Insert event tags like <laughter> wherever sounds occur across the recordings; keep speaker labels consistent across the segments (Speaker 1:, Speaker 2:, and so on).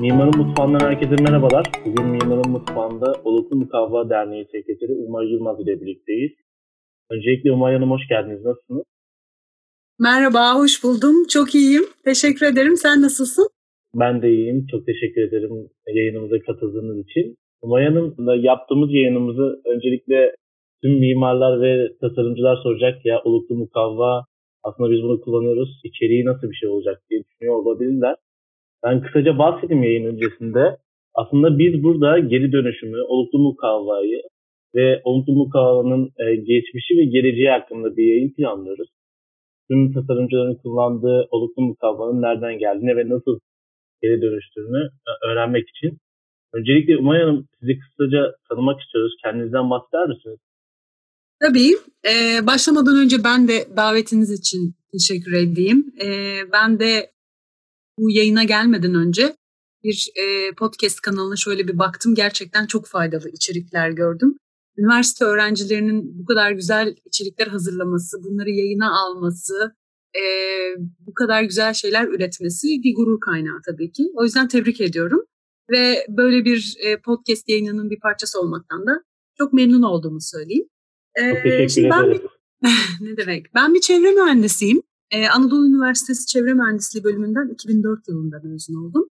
Speaker 1: Mimarın Mutfağı'ndan herkese merhabalar. Bugün Mimarın Mutfağı'nda Oluklu Mukavva Derneği Sekreteri Umay Yılmaz ile birlikteyiz. Öncelikle Umay Hanım hoş geldiniz. Nasılsınız?
Speaker 2: Merhaba, hoş buldum. Çok iyiyim. Teşekkür ederim. Sen nasılsın?
Speaker 1: Ben de iyiyim. Çok teşekkür ederim yayınımıza katıldığınız için. Umay Hanım'la yaptığımız yayınımızı öncelikle tüm mimarlar ve tasarımcılar soracak ya Oluklu Mukavva aslında biz bunu kullanıyoruz. İçeriği nasıl bir şey olacak diye düşünüyor olabilirler. Ben kısaca bahsedeyim yayın öncesinde. Aslında biz burada geri dönüşümü, oluklu mukavvayı ve oluklu mukavvanın e, geçmişi ve geleceği hakkında bir yayın planlıyoruz. Tüm tasarımcıların kullandığı oluklu mukavvanın nereden geldiğini ve nasıl geri dönüştüğünü e, öğrenmek için. Öncelikle Umay Hanım sizi kısaca tanımak istiyoruz. Kendinizden bahseder misiniz?
Speaker 2: Tabii. Ee, başlamadan önce ben de davetiniz için teşekkür edeyim. Ee, ben de bu yayına gelmeden önce bir e, podcast kanalına şöyle bir baktım. Gerçekten çok faydalı içerikler gördüm. Üniversite öğrencilerinin bu kadar güzel içerikler hazırlaması, bunları yayına alması, e, bu kadar güzel şeyler üretmesi bir gurur kaynağı tabii ki. O yüzden tebrik ediyorum. Ve böyle bir e, podcast yayınının bir parçası olmaktan da çok memnun olduğumu söyleyeyim.
Speaker 1: E, çok teşekkür ederim. <laughs>
Speaker 2: ne demek? Ben bir çevre mühendisiyim. Ee, Anadolu Üniversitesi Çevre Mühendisliği bölümünden 2004 yılında mezun oldum.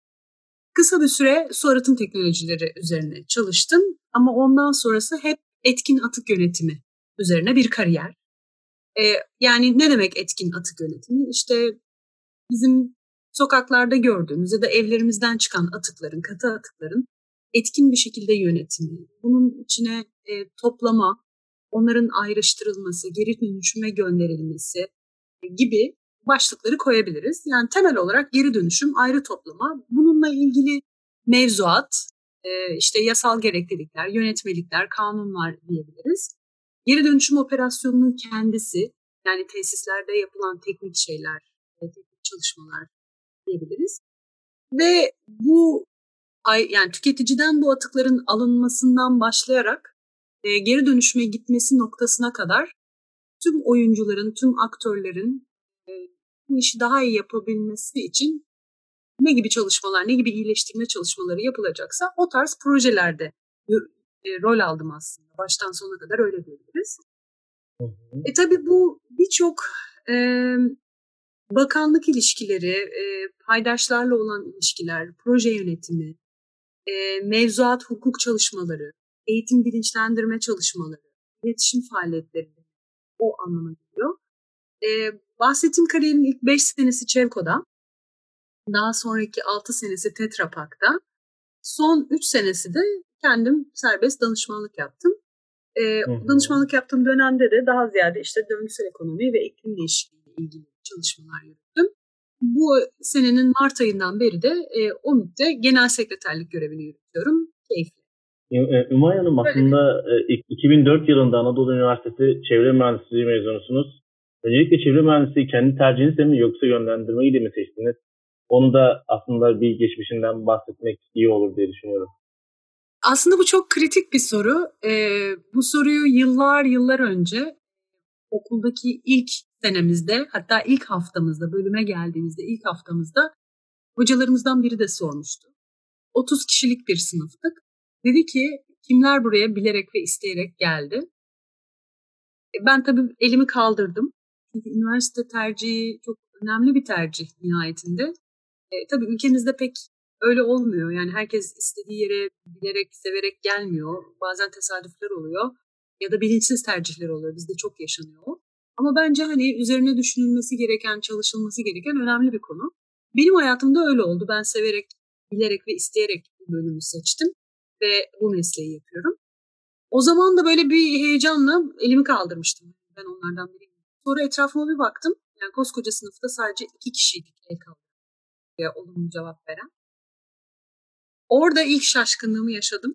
Speaker 2: Kısa bir süre su arıtım teknolojileri üzerine çalıştım ama ondan sonrası hep etkin atık yönetimi üzerine bir kariyer. Ee, yani ne demek etkin atık yönetimi? İşte bizim sokaklarda gördüğümüz ya da evlerimizden çıkan atıkların, katı atıkların etkin bir şekilde yönetimi, bunun içine e, toplama, onların ayrıştırılması, geri dönüşüme gönderilmesi, gibi başlıkları koyabiliriz. Yani temel olarak geri dönüşüm, ayrı toplama, bununla ilgili mevzuat, işte yasal gereklilikler, yönetmelikler, kanunlar diyebiliriz. Geri dönüşüm operasyonunun kendisi, yani tesislerde yapılan teknik şeyler, teknik çalışmalar diyebiliriz. Ve bu yani tüketiciden bu atıkların alınmasından başlayarak geri dönüşüme gitmesi noktasına kadar tüm oyuncuların, tüm aktörlerin e, işi daha iyi yapabilmesi için ne gibi çalışmalar, ne gibi iyileştirme çalışmaları yapılacaksa o tarz projelerde e, rol aldım aslında. Baştan sona kadar öyle diyebiliriz. E tabii bu birçok e, bakanlık ilişkileri, e, paydaşlarla olan ilişkiler, proje yönetimi, e, mevzuat hukuk çalışmaları, eğitim bilinçlendirme çalışmaları, iletişim faaliyetleri o anlama geliyor. E, bahsettiğim kariyerin ilk 5 senesi Çevko'da. Daha sonraki 6 senesi Tetra Pak'ta. Son 3 senesi de kendim serbest danışmanlık yaptım. E, danışmanlık yaptığım dönemde de daha ziyade işte döngüsel ekonomi ve iklim değişikliği ile ilgili çalışmalar yürüttüm. Bu senenin Mart ayından beri de e, OMÜT'te genel sekreterlik görevini yürütüyorum. Keyifli.
Speaker 1: Ümay Hanım aslında 2004 yılında Anadolu Üniversitesi Çevre Mühendisliği mezunusunuz. Öncelikle çevre mühendisliği kendi tercihinizle mi yoksa yönlendirmeyle mi seçtiniz? Onu da aslında bir geçmişinden bahsetmek iyi olur diye düşünüyorum.
Speaker 2: Aslında bu çok kritik bir soru. Ee, bu soruyu yıllar yıllar önce okuldaki ilk senemizde hatta ilk haftamızda bölüme geldiğimizde ilk haftamızda hocalarımızdan biri de sormuştu. 30 kişilik bir sınıftık Dedi ki kimler buraya bilerek ve isteyerek geldi? E, ben tabii elimi kaldırdım. Çünkü üniversite tercihi çok önemli bir tercih nihayetinde. E, tabii ülkemizde pek öyle olmuyor. Yani herkes istediği yere bilerek, severek gelmiyor. Bazen tesadüfler oluyor ya da bilinçsiz tercihler oluyor. Bizde çok yaşanıyor. Ama bence hani üzerine düşünülmesi gereken, çalışılması gereken önemli bir konu. Benim hayatımda öyle oldu. Ben severek, bilerek ve isteyerek bu bölümü seçtim ve bu mesleği yapıyorum. O zaman da böyle bir heyecanla elimi kaldırmıştım. Ben onlardan biriyim. Sonra etrafıma bir baktım. Yani koskoca sınıfta sadece iki kişiydik el kaldırmaya olumlu cevap veren. Orada ilk şaşkınlığımı yaşadım.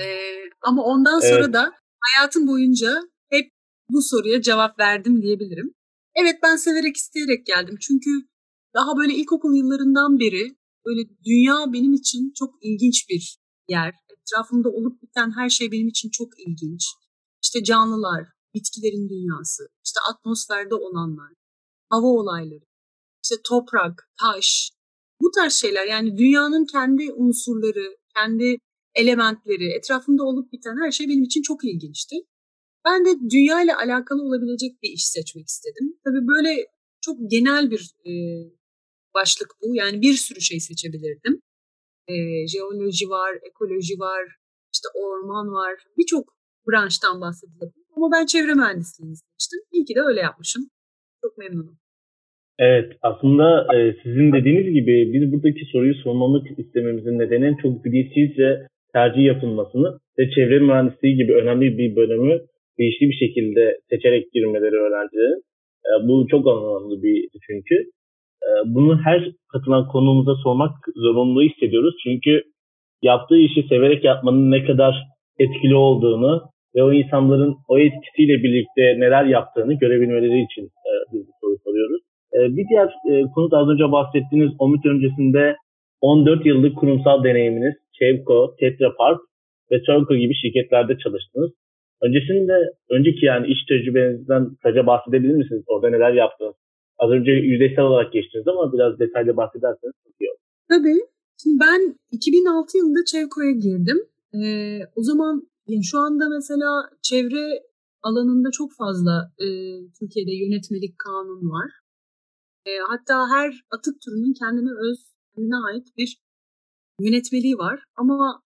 Speaker 2: Ee, ama ondan sonra evet. da hayatım boyunca hep bu soruya cevap verdim diyebilirim. Evet ben severek isteyerek geldim. Çünkü daha böyle ilkokul yıllarından beri böyle dünya benim için çok ilginç bir yer. Etrafımda olup biten her şey benim için çok ilginç. İşte canlılar, bitkilerin dünyası, işte atmosferde olanlar, hava olayları, işte toprak, taş, Bu tarz şeyler yani dünyanın kendi unsurları, kendi elementleri, etrafında olup biten her şey benim için çok ilginçti. Ben de dünya ile alakalı olabilecek bir iş seçmek istedim. Tabii böyle çok genel bir e, başlık bu. Yani bir sürü şey seçebilirdim. E, jeoloji var, ekoloji var, işte orman var. Birçok branştan bahsedilebilir. Ama ben çevre mühendisliğini seçtim. İyi ki de öyle yapmışım. Çok memnunum.
Speaker 1: Evet, aslında e, sizin dediğiniz gibi biz buradaki soruyu sormamız istememizin nedeni çok bilinçsizce tercih yapılmasını ve çevre mühendisliği gibi önemli bir bölümü bilinçli bir şekilde seçerek girmeleri öğrencilerin. E, bu çok anlamlı bir çünkü. E, bunu her katılan konuğumuza sormak zorunluluğu hissediyoruz. Çünkü yaptığı işi severek yapmanın ne kadar etkili olduğunu ve o insanların o etkisiyle birlikte neler yaptığını görebilmeleri için e, biz bu soruyu soruyoruz. E, bir diğer e, konu da az önce bahsettiğiniz OMÜT öncesinde 14 yıllık kurumsal deneyiminiz Chevco, Tetra Pak ve Turco gibi şirketlerde çalıştınız. Öncesinde, önceki yani iş tecrübenizden kısaca bahsedebilir misiniz? Orada neler yaptınız? Az önce yüzeysel olarak geçtiniz ama biraz detaylı bahsederseniz çok iyi olur.
Speaker 2: Tabii. Şimdi ben 2006 yılında Çevko'ya girdim. Ee, o zaman yani şu anda mesela çevre alanında çok fazla e, Türkiye'de yönetmelik kanun var. E, hatta her atık türünün kendine öz, kendine ait bir yönetmeliği var. Ama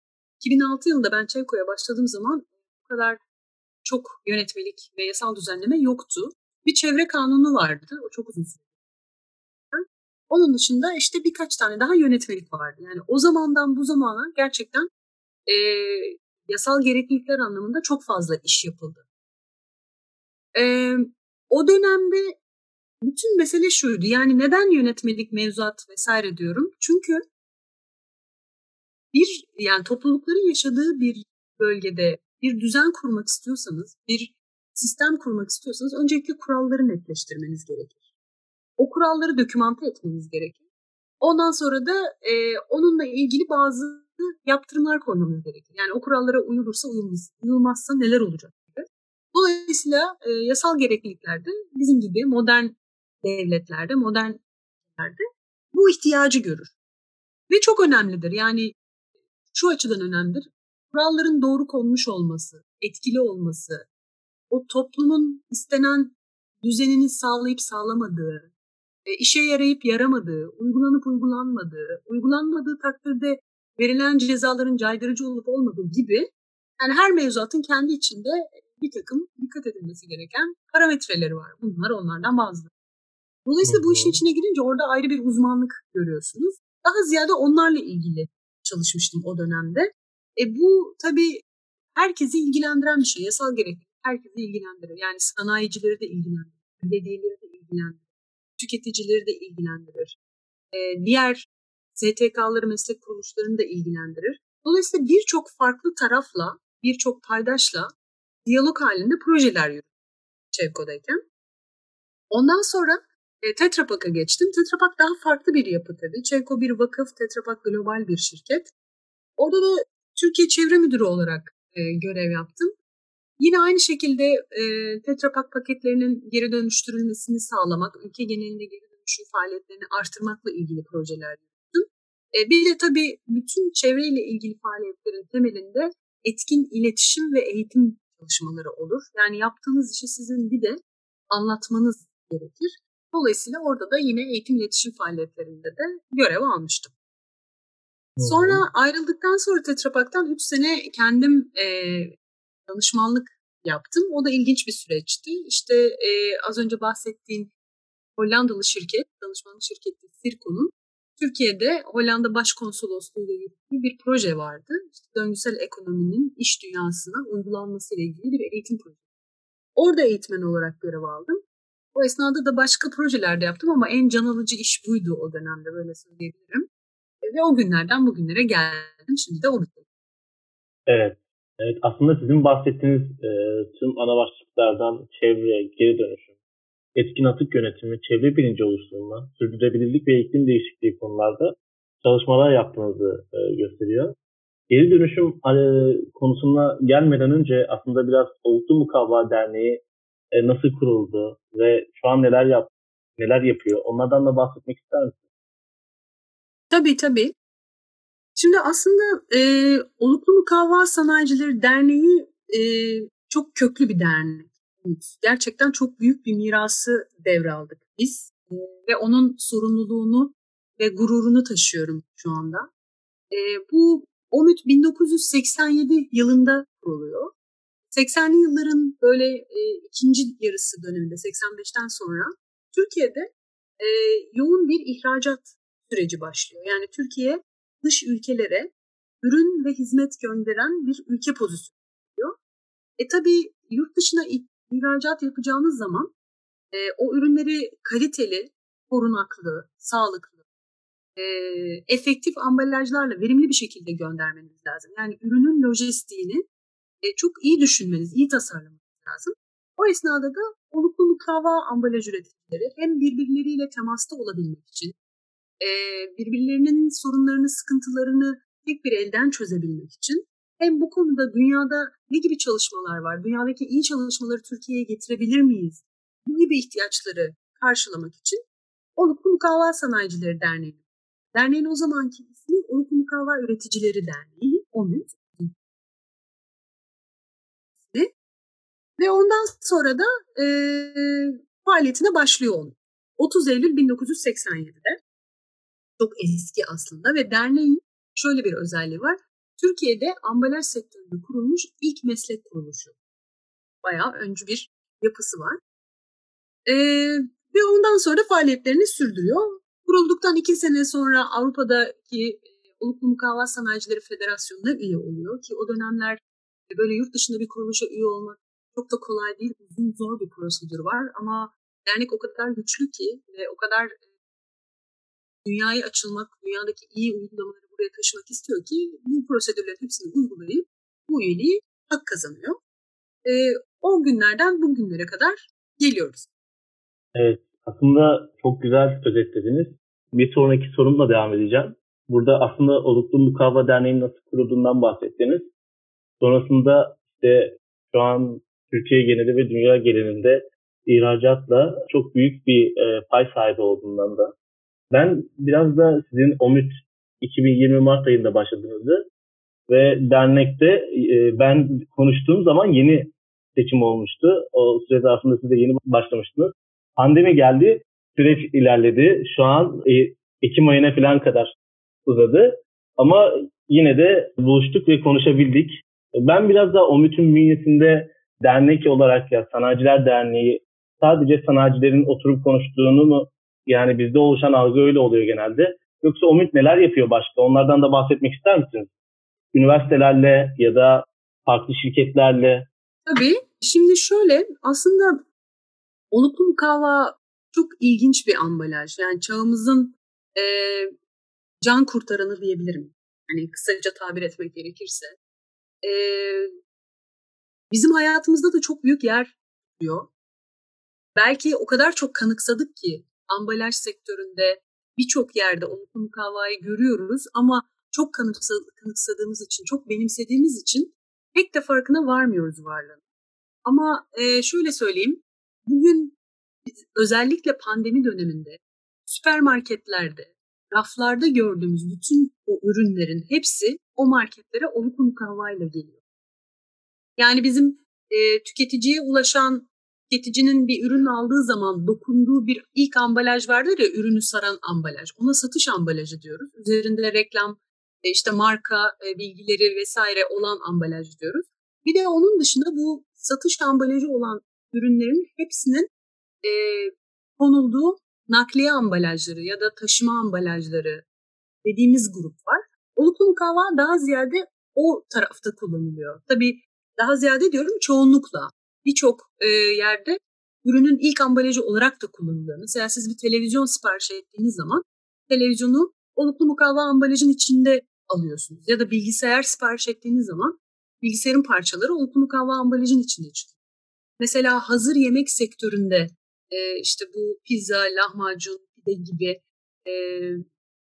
Speaker 2: 2006 yılında ben Çevko'ya başladığım zaman bu kadar çok yönetmelik ve yasal düzenleme yoktu. Bir çevre kanunu vardı. O çok uzun süre. Onun dışında işte birkaç tane daha yönetmelik vardı. Yani o zamandan bu zamana gerçekten e, yasal gereklilikler anlamında çok fazla iş yapıldı. E, o dönemde bütün mesele şuydu. Yani neden yönetmelik, mevzuat vesaire diyorum? Çünkü bir yani toplulukların yaşadığı bir bölgede bir düzen kurmak istiyorsanız, bir sistem kurmak istiyorsanız öncelikle kuralları netleştirmeniz gerekir. O kuralları dokümante etmeniz gerekir. Ondan sonra da e, onunla ilgili bazı yaptırımlar koymamız gerekir. Yani o kurallara uyulursa uyulmaz, uyulmazsa neler olacak. Dolayısıyla e, yasal gerekliliklerde bizim gibi modern devletlerde, modern devletlerde bu ihtiyacı görür. Ve çok önemlidir. Yani şu açıdan önemlidir kuralların doğru konmuş olması, etkili olması, o toplumun istenen düzenini sağlayıp sağlamadığı, e, işe yarayıp yaramadığı, uygulanıp uygulanmadığı, uygulanmadığı takdirde verilen cezaların caydırıcı olup olmadığı gibi yani her mevzuatın kendi içinde bir takım dikkat edilmesi gereken parametreleri var. Bunlar onlardan bazıları. Dolayısıyla bu işin içine girince orada ayrı bir uzmanlık görüyorsunuz. Daha ziyade onlarla ilgili çalışmıştım o dönemde. E bu tabii herkesi ilgilendiren bir şey. Yasal gereklilik herkesi ilgilendirir. Yani sanayicileri de ilgilendirir, belediyeleri de ilgilendirir, tüketicileri de ilgilendirir. E, diğer STK'ları, meslek kuruluşlarını da ilgilendirir. Dolayısıyla birçok farklı tarafla, birçok paydaşla diyalog halinde projeler yürüdü Çevko'dayken. Ondan sonra e, Tetra geçtim. Tetra Pak daha farklı bir yapı tabii. Çevko bir vakıf, Tetra Pak global bir şirket. Orada da Türkiye Çevre Müdürü olarak e, görev yaptım. Yine aynı şekilde e, Tetra Pak paketlerinin geri dönüştürülmesini sağlamak, ülke genelinde geri dönüşüm faaliyetlerini artırmakla ilgili projeler yaptım. E, bir de tabii bütün çevreyle ilgili faaliyetlerin temelinde etkin iletişim ve eğitim çalışmaları olur. Yani yaptığınız işi sizin bir de anlatmanız gerekir. Dolayısıyla orada da yine eğitim iletişim faaliyetlerinde de görev almıştım. Sonra ayrıldıktan sonra Tetra Pak'tan 3 sene kendim e, danışmanlık yaptım. O da ilginç bir süreçti. İşte e, az önce bahsettiğim Hollandalı şirket, danışmanlık şirketi Sirko'nun Türkiye'de Hollanda Başkonsolosluğu ile ilgili bir proje vardı. İşte döngüsel ekonominin iş dünyasına uygulanması ile ilgili bir eğitim projesi. Orada eğitmen olarak görev aldım. O esnada da başka projelerde yaptım ama en can alıcı iş buydu o dönemde böyle söyleyebilirim. Ve o günlerden bugünlere geldim. Şimdi de onu
Speaker 1: Evet. Evet, aslında sizin bahsettiğiniz e, tüm ana başlıklardan çevre, geri dönüşüm, etkin atık yönetimi, çevre bilinci oluşturma, sürdürülebilirlik ve iklim değişikliği konularda çalışmalar yaptığınızı e, gösteriyor. Geri dönüşüm e, konusuna gelmeden önce aslında biraz Oluklu Mukavva Derneği e, nasıl kuruldu ve şu an neler yap neler yapıyor onlardan da bahsetmek ister misiniz?
Speaker 2: Tabii tabii. Şimdi aslında e, Oluklu Mukavva Sanayicileri Derneği e, çok köklü bir dernek. Gerçekten çok büyük bir mirası devraldık biz e, ve onun sorumluluğunu ve gururunu taşıyorum şu anda. E, bu OMÜT 1987 yılında kuruluyor. 80'li yılların böyle e, ikinci yarısı döneminde 85'ten sonra Türkiye'de yoğun bir ihracat süreci başlıyor. Yani Türkiye dış ülkelere ürün ve hizmet gönderen bir ülke pozisyonu oluyor. E tabi yurt dışına ihracat yapacağınız zaman e, o ürünleri kaliteli, korunaklı, sağlıklı, e, efektif ambalajlarla verimli bir şekilde göndermeniz lazım. Yani ürünün lojistiğini e, çok iyi düşünmeniz, iyi tasarlamanız lazım. O esnada da oluklu mukava ambalaj üreticileri hem birbirleriyle temasta olabilmek için, e, birbirlerinin sorunlarını, sıkıntılarını tek bir elden çözebilmek için hem bu konuda dünyada ne gibi çalışmalar var, dünyadaki iyi çalışmaları Türkiye'ye getirebilir miyiz? Bu gibi ihtiyaçları karşılamak için Oluklu Mukavva Sanayicileri Derneği. Derneğin o zamanki ismi Oluklu Mukavva Üreticileri Derneği, OMÜT. Ve ondan sonra da e, faaliyetine başlıyor onu. 30 Eylül 1987'de. Çok eski aslında ve derneğin şöyle bir özelliği var. Türkiye'de ambalaj sektöründe kurulmuş ilk meslek kuruluşu. Bayağı öncü bir yapısı var. E, ve ondan sonra faaliyetlerini sürdürüyor. Kurulduktan iki sene sonra Avrupa'daki Oluklu Mukavva Sanayicileri Federasyonu'na üye oluyor ki o dönemler böyle yurt dışında bir kuruluşa üye olmak çok da kolay değil, uzun zor bir prosedür var ama dernek o kadar güçlü ki ve o kadar e, dünyaya açılmak, dünyadaki iyi uygulamaları buraya taşımak istiyor ki bu prosedürlerin hepsini uygulayıp bu üyeliği hak kazanıyor. E, o günlerden bugünlere kadar geliyoruz.
Speaker 1: Evet, aslında çok güzel özetlediniz. Bir sonraki sorumla devam edeceğim. Burada aslında Oluklu Mukavva Derneği'nin nasıl kurulduğundan bahsettiniz. Sonrasında işte şu an Türkiye geneli ve dünya genelinde ihracatla çok büyük bir e, pay sahibi olduğundan da. Ben biraz da sizin OMÜT 2020 Mart ayında başladığınızı ve dernekte e, ben konuştuğum zaman yeni seçim olmuştu. O sürede aslında siz de yeni başlamıştınız. Pandemi geldi, süreç ilerledi. Şu an e, Ekim ayına falan kadar uzadı. Ama yine de buluştuk ve konuşabildik. Ben biraz da OMÜT'ün bünyesinde dernek olarak ya Sanayiciler Derneği sadece sanayicilerin oturup konuştuğunu mu yani bizde oluşan algı öyle oluyor genelde. Yoksa OMÜT neler yapıyor başka? Onlardan da bahsetmek ister misiniz? Üniversitelerle ya da farklı şirketlerle.
Speaker 2: Tabii. Şimdi şöyle aslında oluklu mukavva çok ilginç bir ambalaj. Yani çağımızın e, can kurtaranı diyebilirim. Hani kısaca tabir etmek gerekirse. E, bizim hayatımızda da çok büyük yer tutuyor. Belki o kadar çok kanıksadık ki ambalaj sektöründe birçok yerde oluklu mukavvayı görüyoruz ama çok kanıksadığımız için, çok benimsediğimiz için pek de farkına varmıyoruz varlığını. Ama e, şöyle söyleyeyim, bugün özellikle pandemi döneminde süpermarketlerde, raflarda gördüğümüz bütün o ürünlerin hepsi o marketlere oluklu mukavvayla geliyor. Yani bizim e, tüketiciye ulaşan tüketicinin bir ürün aldığı zaman dokunduğu bir ilk ambalaj vardır ya ürünü saran ambalaj. Ona satış ambalajı diyoruz. Üzerinde reklam, e, işte marka e, bilgileri vesaire olan ambalaj diyoruz. Bir de onun dışında bu satış ambalajı olan ürünlerin hepsinin e, konulduğu nakliye ambalajları ya da taşıma ambalajları dediğimiz grup var. Oluklu mukavva daha ziyade o tarafta kullanılıyor. Tabii daha ziyade diyorum çoğunlukla birçok e, yerde ürünün ilk ambalajı olarak da kullanılıyor. Mesela siz bir televizyon sipariş ettiğiniz zaman televizyonu oluklu mukavva ambalajın içinde alıyorsunuz. Ya da bilgisayar sipariş ettiğiniz zaman bilgisayarın parçaları oluklu mukavva ambalajın içinde çıkıyor. Mesela hazır yemek sektöründe e, işte bu pizza, lahmacun, pide gibi e,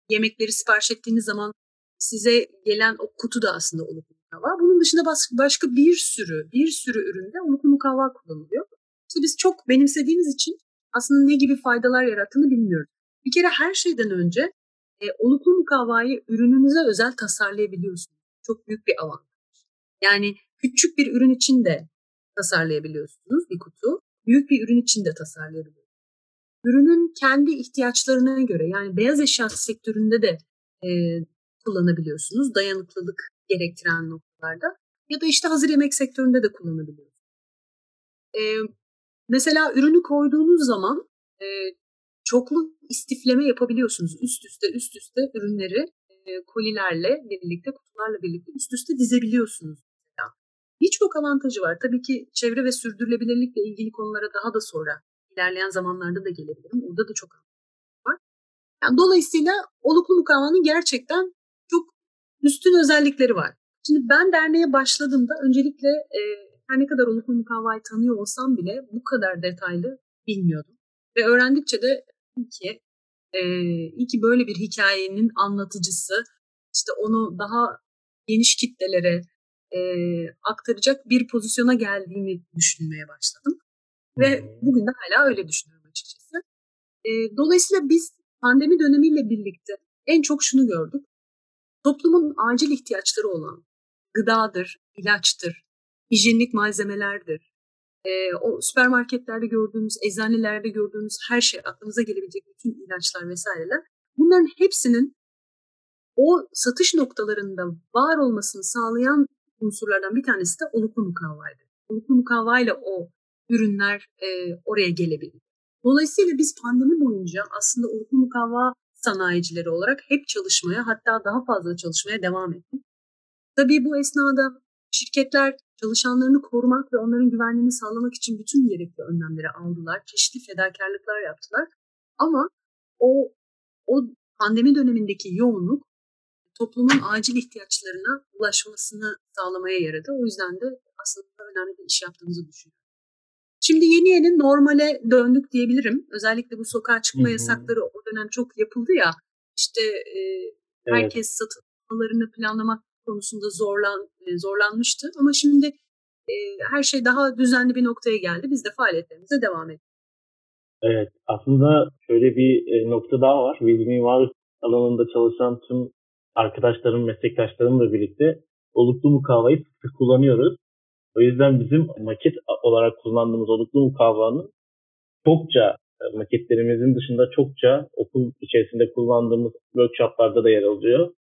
Speaker 2: yemekleri sipariş ettiğiniz zaman size gelen o kutu da aslında oluklu mukavva. Bunun dışında başka bir sürü, bir sürü üründe unutlu mukavva kullanılıyor. İşte biz çok benimsediğimiz için aslında ne gibi faydalar yarattığını bilmiyoruz. Bir kere her şeyden önce e, oluklu mukavvayı ürününüze özel tasarlayabiliyorsunuz. Çok büyük bir avantaj. Yani küçük bir ürün için de tasarlayabiliyorsunuz bir kutu. Büyük bir ürün için de tasarlayabiliyorsunuz. Ürünün kendi ihtiyaçlarına göre yani beyaz eşya sektöründe de e, kullanabiliyorsunuz. Dayanıklılık gerektiren noktalarda. Ya da işte hazır yemek sektöründe de kullanabiliyorsunuz. E, mesela ürünü koyduğunuz zaman e, çoklu istifleme yapabiliyorsunuz. Üst üste üst üste ürünleri e, kolilerle birlikte, kutularla birlikte üst üste dizebiliyorsunuz. Birçok avantajı var. Tabii ki çevre ve sürdürülebilirlikle ilgili konulara daha da sonra ilerleyen zamanlarda da gelebilirim. Orada da çok var. Yani dolayısıyla oluklu mukavanın gerçekten çok üstün özellikleri var. Şimdi ben derneğe başladığımda öncelikle e, her ne kadar oluklu mukavayı tanıyor olsam bile bu kadar detaylı bilmiyordum. Ve öğrendikçe de iyi ki, e, iyi ki böyle bir hikayenin anlatıcısı, işte onu daha geniş kitlelere e, aktaracak bir pozisyona geldiğini düşünmeye başladım. Ve hmm. bugün de hala öyle düşünüyorum açıkçası. E, dolayısıyla biz pandemi dönemiyle birlikte en çok şunu gördük. Toplumun acil ihtiyaçları olan gıdadır, ilaçtır, hijyenik malzemelerdir, e, o süpermarketlerde gördüğümüz, eczanelerde gördüğümüz her şey, aklınıza gelebilecek bütün ilaçlar vesaireler, bunların hepsinin o satış noktalarında var olmasını sağlayan unsurlardan bir tanesi de oluklu mukavvaydı. Oluklu mukavvayla o ürünler e, oraya gelebildi. Dolayısıyla biz pandemi boyunca aslında oluklu mukavva sanayicileri olarak hep çalışmaya hatta daha fazla çalışmaya devam ettik. Tabii bu esnada şirketler çalışanlarını korumak ve onların güvenliğini sağlamak için bütün gerekli önlemleri aldılar. Çeşitli fedakarlıklar yaptılar. Ama o o pandemi dönemindeki yoğunluk toplumun acil ihtiyaçlarına ulaşmasını sağlamaya yaradı. O yüzden de aslında önemli bir iş yaptığımızı düşünüyorum. Şimdi yeni yeni normale döndük diyebilirim. Özellikle bu sokağa çıkma yasakları o dönem çok yapıldı ya. İşte e, herkes evet. satın almalarını planlamak konusunda zorlan e, zorlanmıştı. Ama şimdi e, her şey daha düzenli bir noktaya geldi. Biz de faaliyetlerimize devam ediyoruz.
Speaker 1: Evet, aslında şöyle bir e, nokta daha var. Biz mimarlık alanında çalışan tüm arkadaşlarım, meslektaşlarımla birlikte oluklu mukavayı sık kullanıyoruz. O yüzden bizim maket olarak kullandığımız oluklu mukavanın çokça maketlerimizin dışında çokça okul içerisinde kullandığımız workshoplarda da yer alıyor.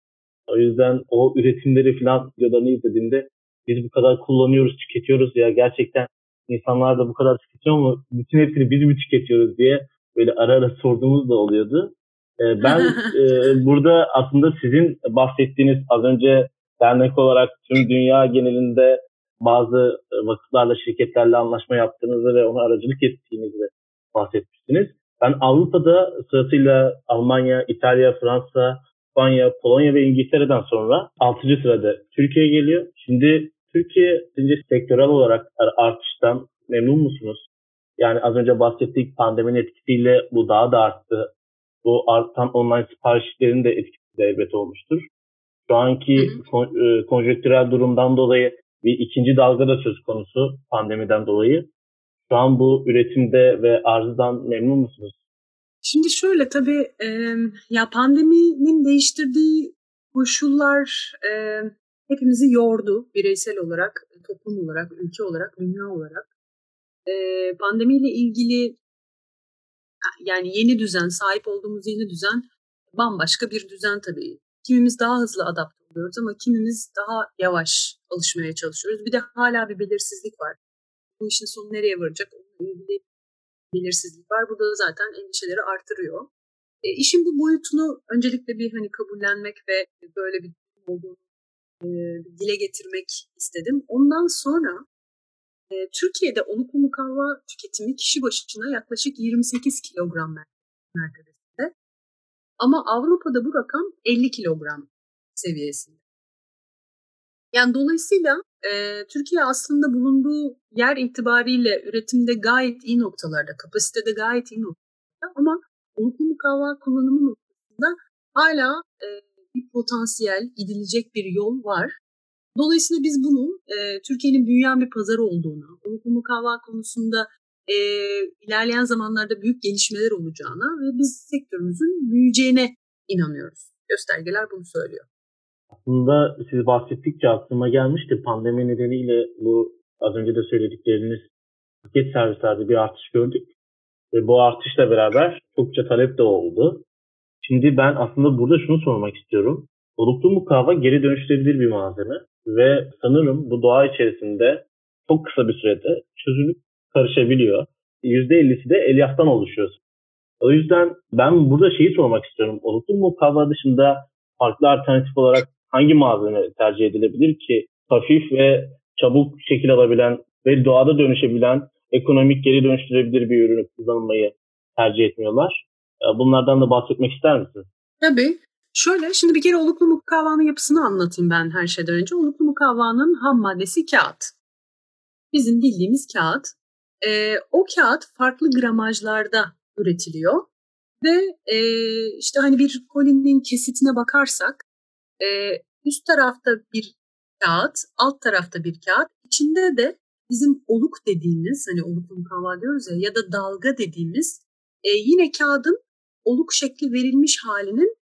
Speaker 1: O yüzden o üretimleri falan videolarını izlediğimde biz bu kadar kullanıyoruz, tüketiyoruz ya gerçekten insanlar da bu kadar tüketiyor mu? Bütün hepsini biz mi tüketiyoruz diye böyle ara ara sorduğumuz da oluyordu. Ee, ben <laughs> e, burada aslında sizin bahsettiğiniz az önce dernek olarak tüm dünya genelinde bazı e, vakıflarla, şirketlerle anlaşma yaptığınızı ve ona aracılık ettiğinizi bahsetmiştiniz. Ben Avrupa'da sırasıyla Almanya, İtalya, Fransa, İspanya, Polonya ve İngiltere'den sonra 6. sırada Türkiye geliyor. Şimdi Türkiye sizce sektörel olarak artıştan memnun musunuz? Yani az önce bahsettiğim pandeminin etkisiyle bu daha da arttı. Bu artan online siparişlerin de etkisi de elbet olmuştur. Şu anki kon, e, konjektürel durumdan dolayı bir ikinci dalga da söz konusu pandemiden dolayı. Şu an bu üretimde ve arzdan memnun musunuz?
Speaker 2: Şimdi şöyle tabii e, ya pandeminin değiştirdiği koşullar e, hepimizi yordu bireysel olarak, toplum olarak, ülke olarak, dünya olarak. E, pandemiyle ilgili yani yeni düzen, sahip olduğumuz yeni düzen bambaşka bir düzen tabii. Kimimiz daha hızlı adapte oluyoruz ama kimimiz daha yavaş alışmaya çalışıyoruz. Bir de hala bir belirsizlik var. Bu işin sonu nereye varacak? Onunla ilgili belirsizlik var. Bu da zaten endişeleri artırıyor. E, işin bu boyutunu öncelikle bir hani kabullenmek ve böyle bir olduğunu e, dile getirmek istedim. Ondan sonra e, Türkiye'de oluk mukavva tüketimi kişi başına yaklaşık 28 kilogram mertebesinde. Ama Avrupa'da bu rakam 50 kilogram seviyesinde. Yani dolayısıyla e, Türkiye aslında bulunduğu yer itibariyle üretimde gayet iyi noktalarda, kapasitede gayet iyi noktalarda ama oluklu mukavva kullanımı noktasında hala e, bir potansiyel, gidilecek bir yol var. Dolayısıyla biz bunu e, Türkiye'nin büyüyen bir pazarı olduğunu, oluklu mukavva konusunda e, ilerleyen zamanlarda büyük gelişmeler olacağına ve biz sektörümüzün büyüyeceğine inanıyoruz. Göstergeler bunu söylüyor.
Speaker 1: Aslında siz bahsettikçe aklıma gelmişti. Pandemi nedeniyle bu az önce de söyledikleriniz paket servislerde bir artış gördük. Ve bu artışla beraber çokça talep de oldu. Şimdi ben aslında burada şunu sormak istiyorum. Oluklu mukavva geri dönüştürülebilir bir malzeme ve sanırım bu doğa içerisinde çok kısa bir sürede çözülüp karışabiliyor. %50'si de elyaftan oluşuyor. O yüzden ben burada şeyi sormak istiyorum. Oluklu mukavva dışında farklı alternatif olarak hangi malzeme tercih edilebilir ki hafif ve çabuk şekil alabilen ve doğada dönüşebilen ekonomik geri dönüştürebilir bir ürünü kullanmayı tercih etmiyorlar. Bunlardan da bahsetmek ister misin?
Speaker 2: Tabii. Şöyle şimdi bir kere oluklu mukavvanın yapısını anlatayım ben her şeyden önce. Oluklu mukavvanın ham maddesi kağıt. Bizim bildiğimiz kağıt. Ee, o kağıt farklı gramajlarda üretiliyor. Ve e, işte hani bir kolinin kesitine bakarsak e, üst tarafta bir kağıt, alt tarafta bir kağıt. İçinde de bizim oluk dediğimiz hani oluk mukavva diyoruz ya ya da dalga dediğimiz e, yine kağıdın oluk şekli verilmiş halinin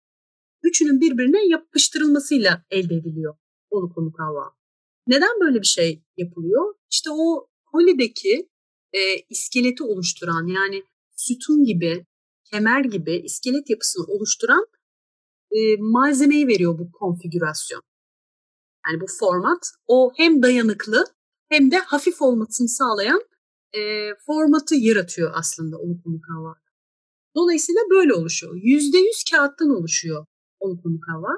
Speaker 2: üçünün birbirine yapıştırılmasıyla elde ediliyor oluklu mukavva. Neden böyle bir şey yapılıyor? İşte o kolideki e, iskeleti oluşturan yani sütun gibi, kemer gibi iskelet yapısını oluşturan e, malzemeyi veriyor bu konfigürasyon. Yani bu format o hem dayanıklı hem de hafif olmasını sağlayan e, formatı yaratıyor aslında oluklu mukavva. Dolayısıyla böyle oluşuyor. Yüzde yüz kağıttan oluşuyor oluklu mukavva.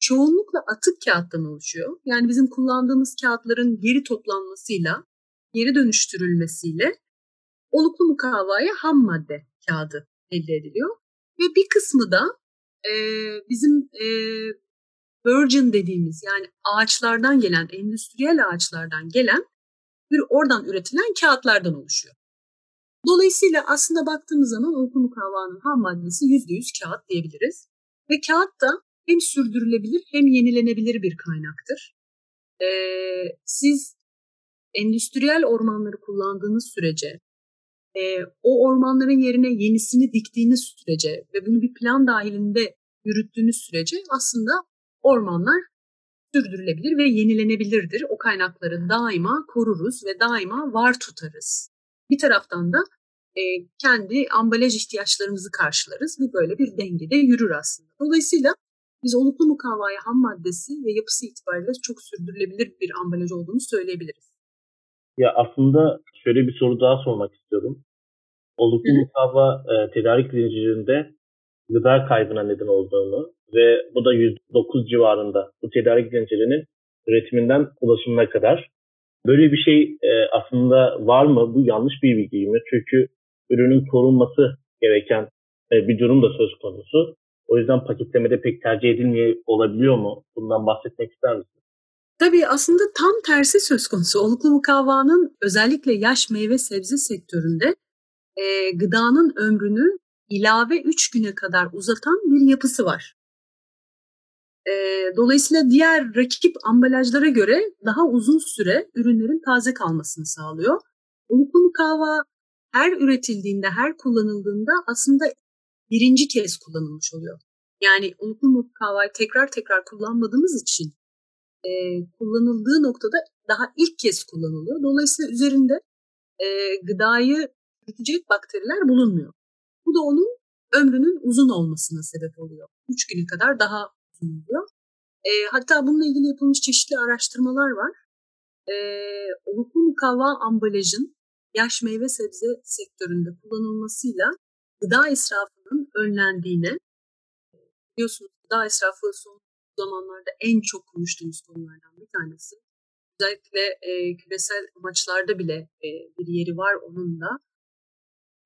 Speaker 2: Çoğunlukla atık kağıttan oluşuyor. Yani bizim kullandığımız kağıtların geri toplanmasıyla, geri dönüştürülmesiyle oluklu mukavvaya ham madde kağıdı elde ediliyor. Ve bir kısmı da e, bizim e, virgin dediğimiz yani ağaçlardan gelen, endüstriyel ağaçlardan gelen bir oradan üretilen kağıtlardan oluşuyor. Dolayısıyla aslında baktığımız zaman uyku mukavvanın ham maddesi %100 kağıt diyebiliriz. Ve kağıt da hem sürdürülebilir hem yenilenebilir bir kaynaktır. Ee, siz endüstriyel ormanları kullandığınız sürece, e, o ormanların yerine yenisini diktiğiniz sürece ve bunu bir plan dahilinde yürüttüğünüz sürece aslında ormanlar sürdürülebilir ve yenilenebilirdir. O kaynakları daima koruruz ve daima var tutarız. Bir taraftan da e, kendi ambalaj ihtiyaçlarımızı karşılarız. Bu böyle bir dengede yürür aslında. Dolayısıyla biz oluklu mukavvaya ham maddesi ve yapısı itibariyle çok sürdürülebilir bir ambalaj olduğunu söyleyebiliriz.
Speaker 1: Ya aslında şöyle bir soru daha sormak istiyorum. Oluklu mukavva e, tedarik zincirinde gıda kaybına neden olduğunu ve bu da %9 civarında bu tedarik zincirinin üretiminden ulaşımına kadar. Böyle bir şey e, aslında var mı? Bu yanlış bir bilgi mi? Çünkü ürünün korunması gereken e, bir durum da söz konusu. O yüzden paketlemede pek tercih edilmiyor olabiliyor mu? Bundan bahsetmek ister misin?
Speaker 2: Tabii aslında tam tersi söz konusu. Oluklu mukavvanın özellikle yaş meyve sebze sektöründe e, gıdanın ömrünü ilave 3 güne kadar uzatan bir yapısı var. E, dolayısıyla diğer rakip ambalajlara göre daha uzun süre ürünlerin taze kalmasını sağlıyor. Oluklu mukavva her üretildiğinde, her kullanıldığında aslında birinci kez kullanılmış oluyor. Yani unutlu mukavvayı tekrar tekrar kullanmadığımız için e, kullanıldığı noktada daha ilk kez kullanılıyor. Dolayısıyla üzerinde e, gıdayı çürütecek bakteriler bulunmuyor. Bu da onun ömrünün uzun olmasına sebep oluyor. Üç güne kadar daha uzun oluyor. E, hatta bununla ilgili yapılmış çeşitli araştırmalar var. E, oluklu mukavva ambalajın yaş meyve sebze sektöründe kullanılmasıyla gıda israfının önlendiğine biliyorsunuz gıda israfı son zamanlarda en çok konuştuğumuz konulardan bir tanesi. Özellikle e, küresel amaçlarda bile e, bir yeri var onun da.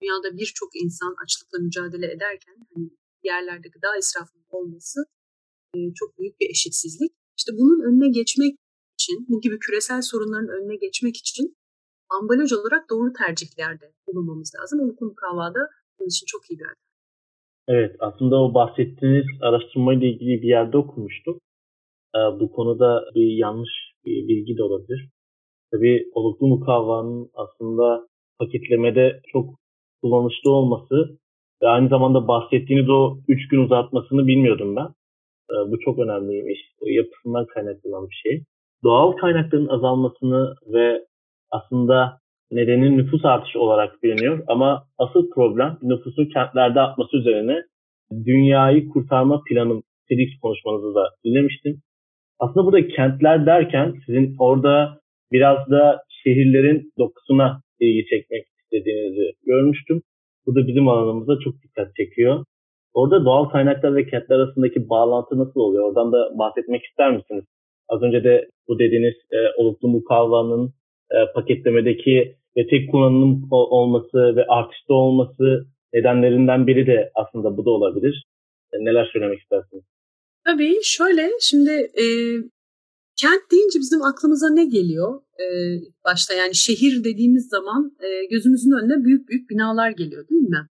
Speaker 2: Dünyada birçok insan açlıkla mücadele ederken hani yerlerde gıda israfının olması e, çok büyük bir eşitsizlik. İşte bunun önüne geçmek için, bu gibi küresel sorunların önüne geçmek için ambalaj olarak doğru tercihlerde bulunmamız lazım. Uyku mukavvada bunun için çok iyi bir
Speaker 1: Evet aslında o bahsettiğiniz araştırmayla ilgili bir yerde okumuştum. Ee, bu konuda bir yanlış bir bilgi de olabilir. Tabii oluklu mukavvanın aslında paketlemede çok kullanışlı olması ve aynı zamanda bahsettiğiniz o 3 gün uzatmasını bilmiyordum ben. bu çok önemliymiş. Yapısından kaynaklanan bir şey. Doğal kaynakların azalmasını ve aslında nedeni nüfus artışı olarak biliniyor. Ama asıl problem nüfusun kentlerde artması üzerine dünyayı kurtarma planı TEDx konuşmanızı da dinlemiştim. Aslında burada kentler derken sizin orada biraz da şehirlerin dokusuna ilgi çekmek istediğinizi görmüştüm. Bu da bizim alanımıza çok dikkat çekiyor. Orada doğal kaynaklar ve kentler arasındaki bağlantı nasıl oluyor? Oradan da bahsetmek ister misiniz? Az önce de bu dediğiniz e, oluklu mukavvanın e, paketlemedeki ve tek kullanım olması ve artışta olması nedenlerinden biri de aslında bu da olabilir. E, neler söylemek istersiniz?
Speaker 2: Tabii şöyle şimdi e, kent deyince bizim aklımıza ne geliyor? E, başta yani şehir dediğimiz zaman e, gözümüzün önüne büyük büyük binalar geliyor değil mi?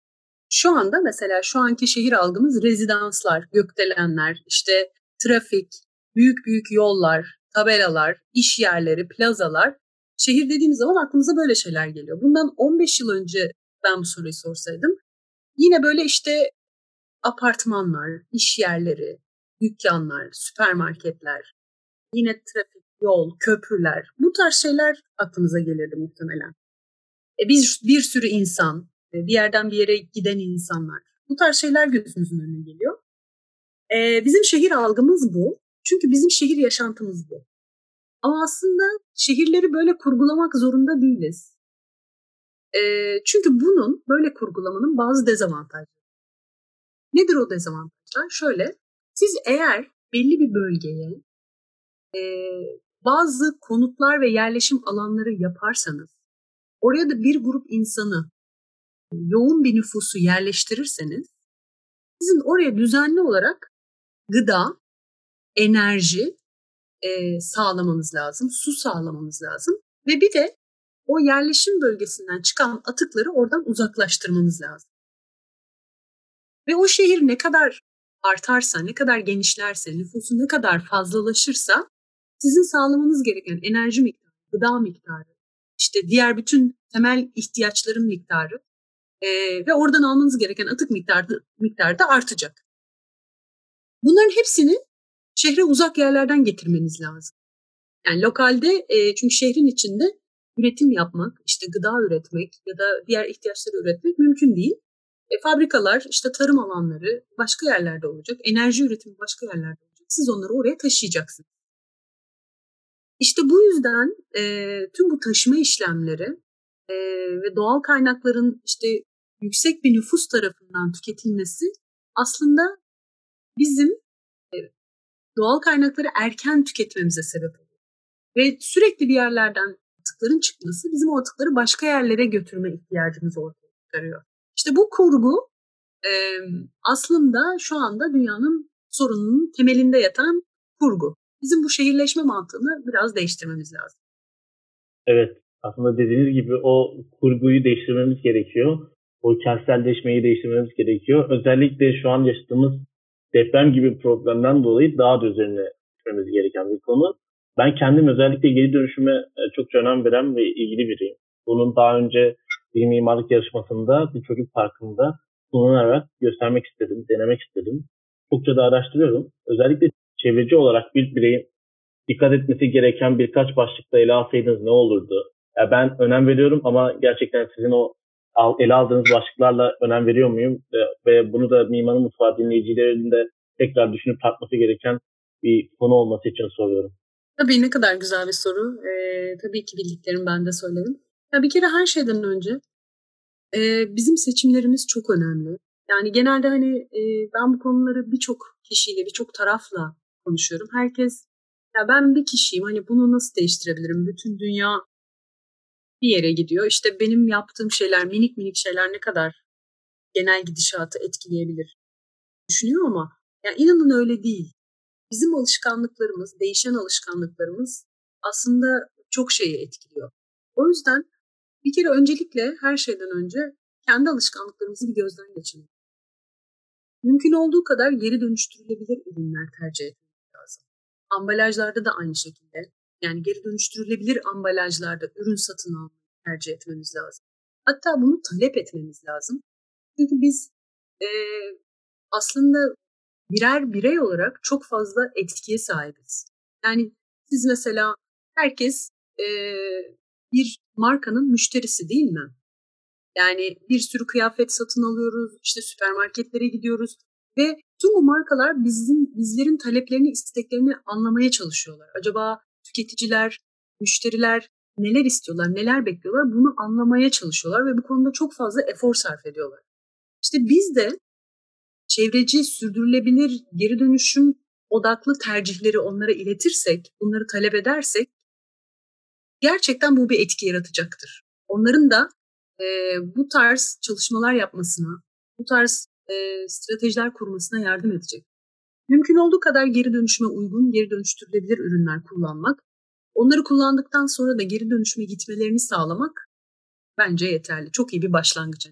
Speaker 2: Şu anda mesela şu anki şehir algımız rezidanslar, gökdelenler, işte trafik, büyük büyük yollar, tabelalar, iş yerleri, plazalar. Şehir dediğimiz zaman aklımıza böyle şeyler geliyor. Bundan 15 yıl önce ben bu soruyu sorsaydım yine böyle işte apartmanlar, iş yerleri, dükkanlar, süpermarketler, yine trafik, yol, köprüler bu tarz şeyler aklımıza gelirdi muhtemelen. E bir, bir sürü insan, e, bir yerden bir yere giden insanlar bu tarz şeyler gözümüzün önüne geliyor. E, bizim şehir algımız bu. Çünkü bizim şehir yaşantımız bu. Ama aslında şehirleri böyle kurgulamak zorunda değiliz. E, çünkü bunun, böyle kurgulamanın bazı dezavantajları. Nedir o dezavantajlar? Şöyle, siz eğer belli bir bölgeye e, bazı konutlar ve yerleşim alanları yaparsanız, oraya da bir grup insanı, yoğun bir nüfusu yerleştirirseniz, sizin oraya düzenli olarak gıda, enerji e, sağlamanız lazım, su sağlamanız lazım ve bir de o yerleşim bölgesinden çıkan atıkları oradan uzaklaştırmanız lazım. Ve o şehir ne kadar artarsa, ne kadar genişlerse, nüfusu ne kadar fazlalaşırsa sizin sağlamanız gereken enerji miktarı, gıda miktarı, işte diğer bütün temel ihtiyaçların miktarı e, ve oradan almanız gereken atık miktarı, miktarı da artacak. Bunların hepsini şehre uzak yerlerden getirmeniz lazım. Yani lokalde e, çünkü şehrin içinde üretim yapmak, işte gıda üretmek ya da diğer ihtiyaçları üretmek mümkün değil. E, fabrikalar, işte tarım alanları başka yerlerde olacak. Enerji üretimi başka yerlerde olacak. Siz onları oraya taşıyacaksınız. İşte bu yüzden e, tüm bu taşıma işlemleri e, ve doğal kaynakların işte yüksek bir nüfus tarafından tüketilmesi aslında bizim e, doğal kaynakları erken tüketmemize sebep oluyor. Ve sürekli bir yerlerden atıkların çıkması bizim o atıkları başka yerlere götürme ihtiyacımızı ortaya çıkarıyor. İşte bu kurgu e, aslında şu anda dünyanın sorununun temelinde yatan kurgu. Bizim bu şehirleşme mantığını biraz değiştirmemiz lazım.
Speaker 1: Evet, aslında dediğiniz gibi o kurguyu değiştirmemiz gerekiyor. O kentselleşmeyi değiştirmemiz gerekiyor. Özellikle şu an yaşadığımız deprem gibi problemden dolayı daha da üzerine gitmemiz gereken bir konu. Ben kendim özellikle geri dönüşüme e, çok önem veren ve ilgili biriyim. Bunun daha önce bir mimarlık yarışmasında bir çocuk parkında sunarak göstermek istedim, denemek istedim. Çokça da araştırıyorum. Özellikle çevreci olarak bir bireyin dikkat etmesi gereken birkaç başlıkta ele alsaydınız ne olurdu? Ya ben önem veriyorum ama gerçekten sizin o ele aldığınız başlıklarla önem veriyor muyum? Ve bunu da Mimarın Mutfağı dinleyicilerinin de tekrar düşünüp tartması gereken bir konu olması için soruyorum.
Speaker 2: Tabii ne kadar güzel bir soru. Ee, tabii ki bildiklerimi ben de söylerim. Ya bir kere her şeyden önce e, bizim seçimlerimiz çok önemli. Yani genelde hani e, ben bu konuları birçok kişiyle, birçok tarafla konuşuyorum. Herkes ya ben bir kişiyim hani bunu nasıl değiştirebilirim? Bütün dünya bir yere gidiyor. İşte benim yaptığım şeyler, minik minik şeyler ne kadar genel gidişatı etkileyebilir düşünüyor ama ya inanın öyle değil. Bizim alışkanlıklarımız, değişen alışkanlıklarımız aslında çok şeyi etkiliyor. O yüzden bir kere öncelikle her şeyden önce kendi alışkanlıklarımızı bir gözden geçirelim. Mümkün olduğu kadar geri dönüştürülebilir ürünler tercih lazım. Ambalajlarda da aynı şekilde. Yani geri dönüştürülebilir ambalajlarda ürün satın almayı tercih etmemiz lazım. Hatta bunu talep etmemiz lazım. Çünkü biz e, aslında birer birey olarak çok fazla etkiye sahibiz. Yani siz mesela herkes e, bir markanın müşterisi değil mi? Yani bir sürü kıyafet satın alıyoruz, işte süpermarketlere gidiyoruz ve tüm bu markalar bizim bizlerin taleplerini, isteklerini anlamaya çalışıyorlar. Acaba tüketiciler, müşteriler neler istiyorlar, neler bekliyorlar bunu anlamaya çalışıyorlar ve bu konuda çok fazla efor sarf ediyorlar. İşte biz de çevreci, sürdürülebilir geri dönüşüm odaklı tercihleri onlara iletirsek, bunları talep edersek gerçekten bu bir etki yaratacaktır. Onların da e, bu tarz çalışmalar yapmasına, bu tarz e, stratejiler kurmasına yardım edecek. Mümkün olduğu kadar geri dönüşüme uygun, geri dönüştürülebilir ürünler kullanmak, onları kullandıktan sonra da geri dönüşüme gitmelerini sağlamak bence yeterli. Çok iyi bir başlangıç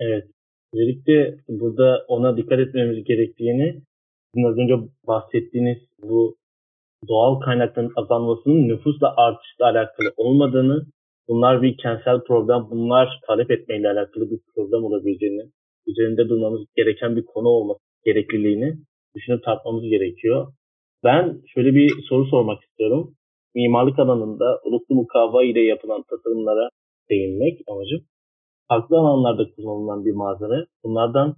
Speaker 1: Evet. Özellikle burada ona dikkat etmemiz gerektiğini, az önce bahsettiğiniz bu doğal kaynakların azalmasının nüfusla artışla alakalı olmadığını, bunlar bir kentsel problem, bunlar talep etmeyle alakalı bir problem olabileceğini, üzerinde durmamız gereken bir konu olması gerekliliğini düşünüp tartmamız gerekiyor. Ben şöyle bir soru sormak istiyorum. Mimarlık alanında uluklu mukavva ile yapılan tasarımlara değinmek amacım. Farklı alanlarda kullanılan bir malzeme. Bunlardan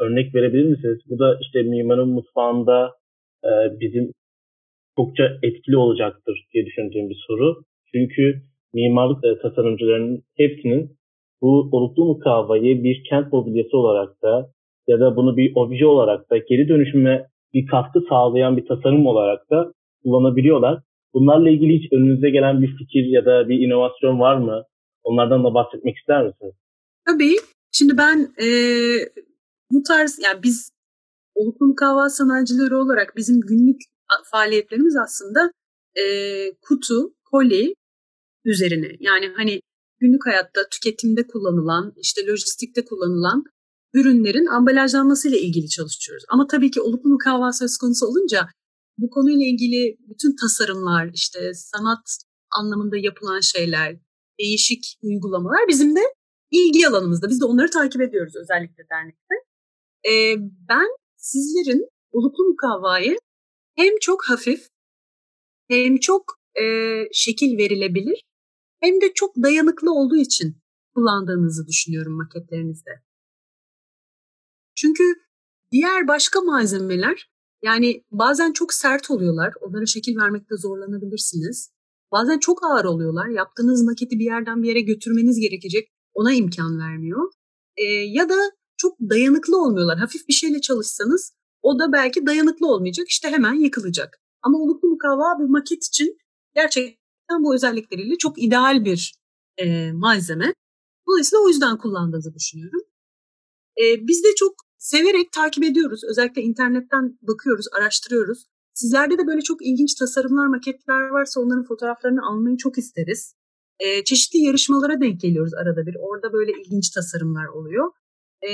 Speaker 1: örnek verebilir misiniz? Bu da işte mimarın mutfağında e, bizim çokça etkili olacaktır diye düşündüğüm bir soru. Çünkü mimarlık e, tasarımcılarının hepsinin bu oluklu mukavayı bir kent mobilyası olarak da ya da bunu bir obje olarak da geri dönüşüme bir katkı sağlayan bir tasarım olarak da kullanabiliyorlar. Bunlarla ilgili hiç önünüze gelen bir fikir ya da bir inovasyon var mı? Onlardan da bahsetmek ister misiniz?
Speaker 2: Tabii. Şimdi ben e, bu tarz yani biz oluklu mukavva sanayicileri olarak bizim günlük faaliyetlerimiz aslında e, kutu, koli üzerine. Yani hani günlük hayatta tüketimde kullanılan, işte lojistikte kullanılan ürünlerin ambalajlanması ile ilgili çalışıyoruz. Ama tabii ki oluklu mukavva söz konusu olunca bu konuyla ilgili bütün tasarımlar, işte sanat anlamında yapılan şeyler, değişik uygulamalar bizim de ilgi alanımızda. Biz de onları takip ediyoruz özellikle dernekte. Ee, ben sizlerin oluklu mukavvayı hem çok hafif hem çok e, şekil verilebilir hem de çok dayanıklı olduğu için kullandığınızı düşünüyorum maketlerinizde. Çünkü diğer başka malzemeler yani bazen çok sert oluyorlar. Onlara şekil vermekte zorlanabilirsiniz. Bazen çok ağır oluyorlar. Yaptığınız maketi bir yerden bir yere götürmeniz gerekecek. Ona imkan vermiyor. E, ya da çok dayanıklı olmuyorlar. Hafif bir şeyle çalışsanız o da belki dayanıklı olmayacak. İşte hemen yıkılacak. Ama oluklu mukavva bu maket için gerçekten bu özellikleriyle çok ideal bir e, malzeme. Dolayısıyla o yüzden kullandığınızı düşünüyorum. E, biz de çok severek takip ediyoruz. Özellikle internetten bakıyoruz, araştırıyoruz. Sizlerde de böyle çok ilginç tasarımlar, maketler varsa onların fotoğraflarını almayı çok isteriz. E, çeşitli yarışmalara denk geliyoruz arada bir. Orada böyle ilginç tasarımlar oluyor. E,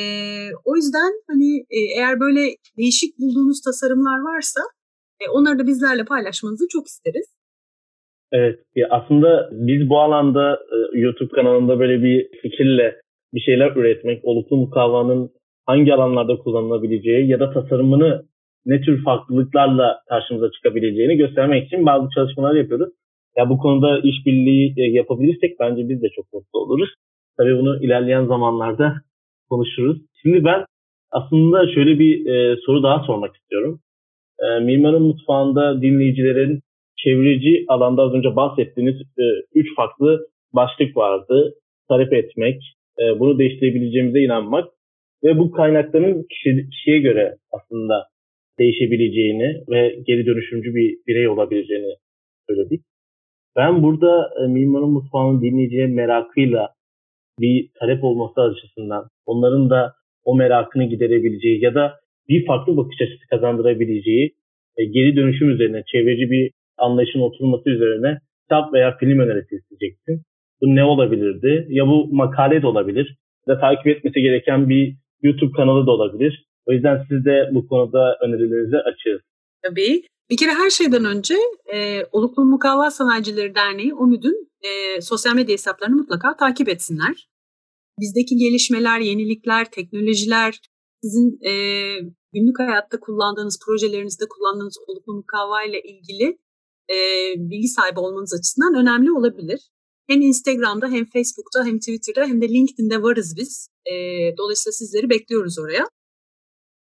Speaker 2: o yüzden hani e, eğer böyle değişik bulduğunuz tasarımlar varsa e, onları da bizlerle paylaşmanızı çok isteriz.
Speaker 1: Evet, aslında biz bu alanda e, YouTube kanalında böyle bir fikirle bir şeyler üretmek, oluklu mukavanın hangi alanlarda kullanılabileceği ya da tasarımını ne tür farklılıklarla karşımıza çıkabileceğini göstermek için bazı çalışmalar yapıyoruz. Ya bu konuda işbirliği e, yapabilirsek bence biz de çok mutlu oluruz. Tabii bunu ilerleyen zamanlarda konuşuruz. Şimdi ben aslında şöyle bir e, soru daha sormak istiyorum. Mimarın Mutfağı'nda dinleyicilerin çevreci alanda az önce bahsettiğiniz e, üç farklı başlık vardı. Talep etmek, e, bunu değiştirebileceğimize inanmak ve bu kaynakların kişi, kişiye göre aslında değişebileceğini ve geri dönüşümcü bir birey olabileceğini söyledik. Ben burada e, Mimarın Mutfağı'nın dinleyiciye merakıyla bir talep olması açısından onların da o merakını giderebileceği ya da bir farklı bakış açısı kazandırabileceği e, geri dönüşüm üzerine çevreci bir anlayışın oturması üzerine kitap veya film önerisi isteyeceksin. Bu ne olabilirdi? Ya bu makale de olabilir. Ya da takip etmesi gereken bir YouTube kanalı da olabilir. O yüzden siz de bu konuda önerilerinizi açığız.
Speaker 2: Tabii. Bir kere her şeyden önce e, Oluklu Mukavva Sanayicileri Derneği OMÜD'ün e, sosyal medya hesaplarını mutlaka takip etsinler. Bizdeki gelişmeler, yenilikler, teknolojiler, sizin e, günlük hayatta kullandığınız, projelerinizde kullandığınız oluklu mukavva ile ilgili e, bilgi sahibi olmanız açısından önemli olabilir. Hem Instagram'da hem Facebook'ta hem Twitter'da hem de LinkedIn'de varız biz. E, dolayısıyla sizleri bekliyoruz oraya.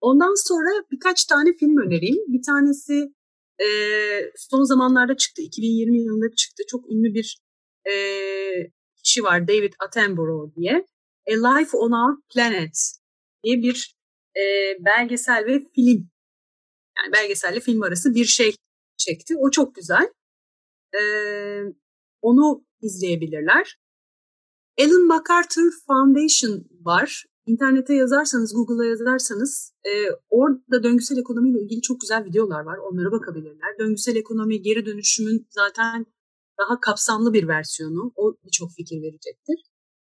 Speaker 2: Ondan sonra birkaç tane film önereyim. Bir tanesi e, son zamanlarda çıktı. 2020 yılında çıktı. Çok ünlü bir e, kişi var David Attenborough diye. A Life on Our Planet diye bir e, belgesel ve film. Yani belgeselle film arası bir şey çekti. O çok güzel. E, onu izleyebilirler. Alan MacArthur Foundation var. İnternete yazarsanız, Google'a yazarsanız e, orada döngüsel ekonomiyle ilgili çok güzel videolar var. Onlara bakabilirler. Döngüsel ekonomi geri dönüşümün zaten daha kapsamlı bir versiyonu. O birçok fikir verecektir.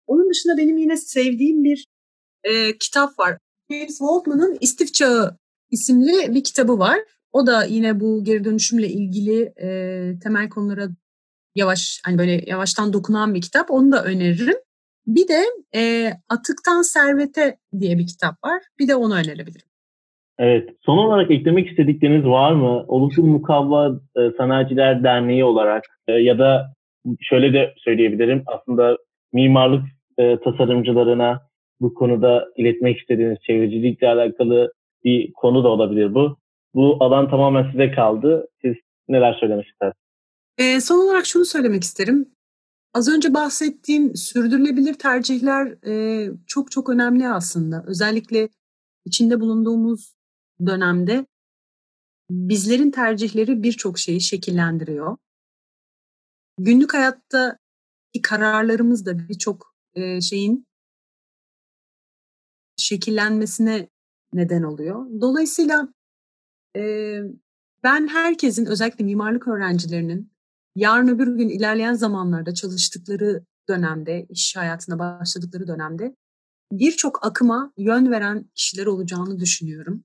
Speaker 2: Onun dışında benim yine sevdiğim bir e, kitap var. James Waltman'ın İstif Çağı isimli bir kitabı var. O da yine bu geri dönüşümle ilgili e, temel konulara yavaş hani böyle yavaştan dokunan bir kitap. Onu da öneririm. Bir de e, Atıktan Servete diye bir kitap var. Bir de onu önerebilirim.
Speaker 1: Evet. Son olarak eklemek istedikleriniz var mı? Oluşum Mukavva e, Sanayiciler Derneği olarak e, ya da şöyle de söyleyebilirim. Aslında mimarlık e, tasarımcılarına bu konuda iletmek istediğiniz çevrecilikle alakalı bir konu da olabilir bu. Bu alan tamamen size kaldı. Siz neler söylemek istersiniz?
Speaker 2: E, son olarak şunu söylemek isterim. Az önce bahsettiğim sürdürülebilir tercihler e, çok çok önemli aslında. Özellikle içinde bulunduğumuz dönemde bizlerin tercihleri birçok şeyi şekillendiriyor. Günlük hayatta kararlarımız da birçok e, şeyin şekillenmesine neden oluyor. Dolayısıyla ben herkesin özellikle mimarlık öğrencilerinin yarın öbür gün ilerleyen zamanlarda çalıştıkları dönemde, iş hayatına başladıkları dönemde birçok akıma yön veren kişiler olacağını düşünüyorum.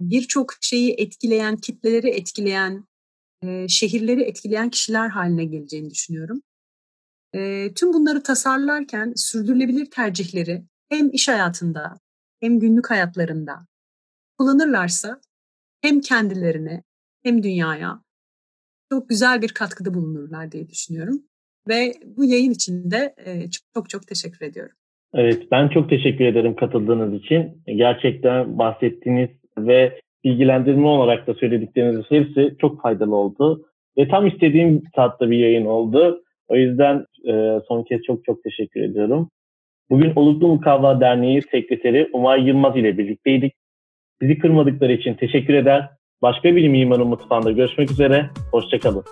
Speaker 2: Birçok şeyi etkileyen, kitleleri etkileyen, şehirleri etkileyen kişiler haline geleceğini düşünüyorum. Tüm bunları tasarlarken sürdürülebilir tercihleri hem iş hayatında hem günlük hayatlarında kullanırlarsa hem kendilerine hem dünyaya çok güzel bir katkıda bulunurlar diye düşünüyorum. Ve bu yayın için de çok çok teşekkür ediyorum.
Speaker 1: Evet, ben çok teşekkür ederim katıldığınız için. Gerçekten bahsettiğiniz ve bilgilendirme olarak da söyledikleriniz hepsi çok faydalı oldu. Ve tam istediğim saatte bir yayın oldu. O yüzden son kez çok çok teşekkür ediyorum. Bugün Oluklu Mukavva Derneği Sekreteri Umay Yılmaz ile birlikteydik. Bizi kırmadıkları için teşekkür eder. Başka bir mimarın mutfağında görüşmek üzere. Hoşçakalın.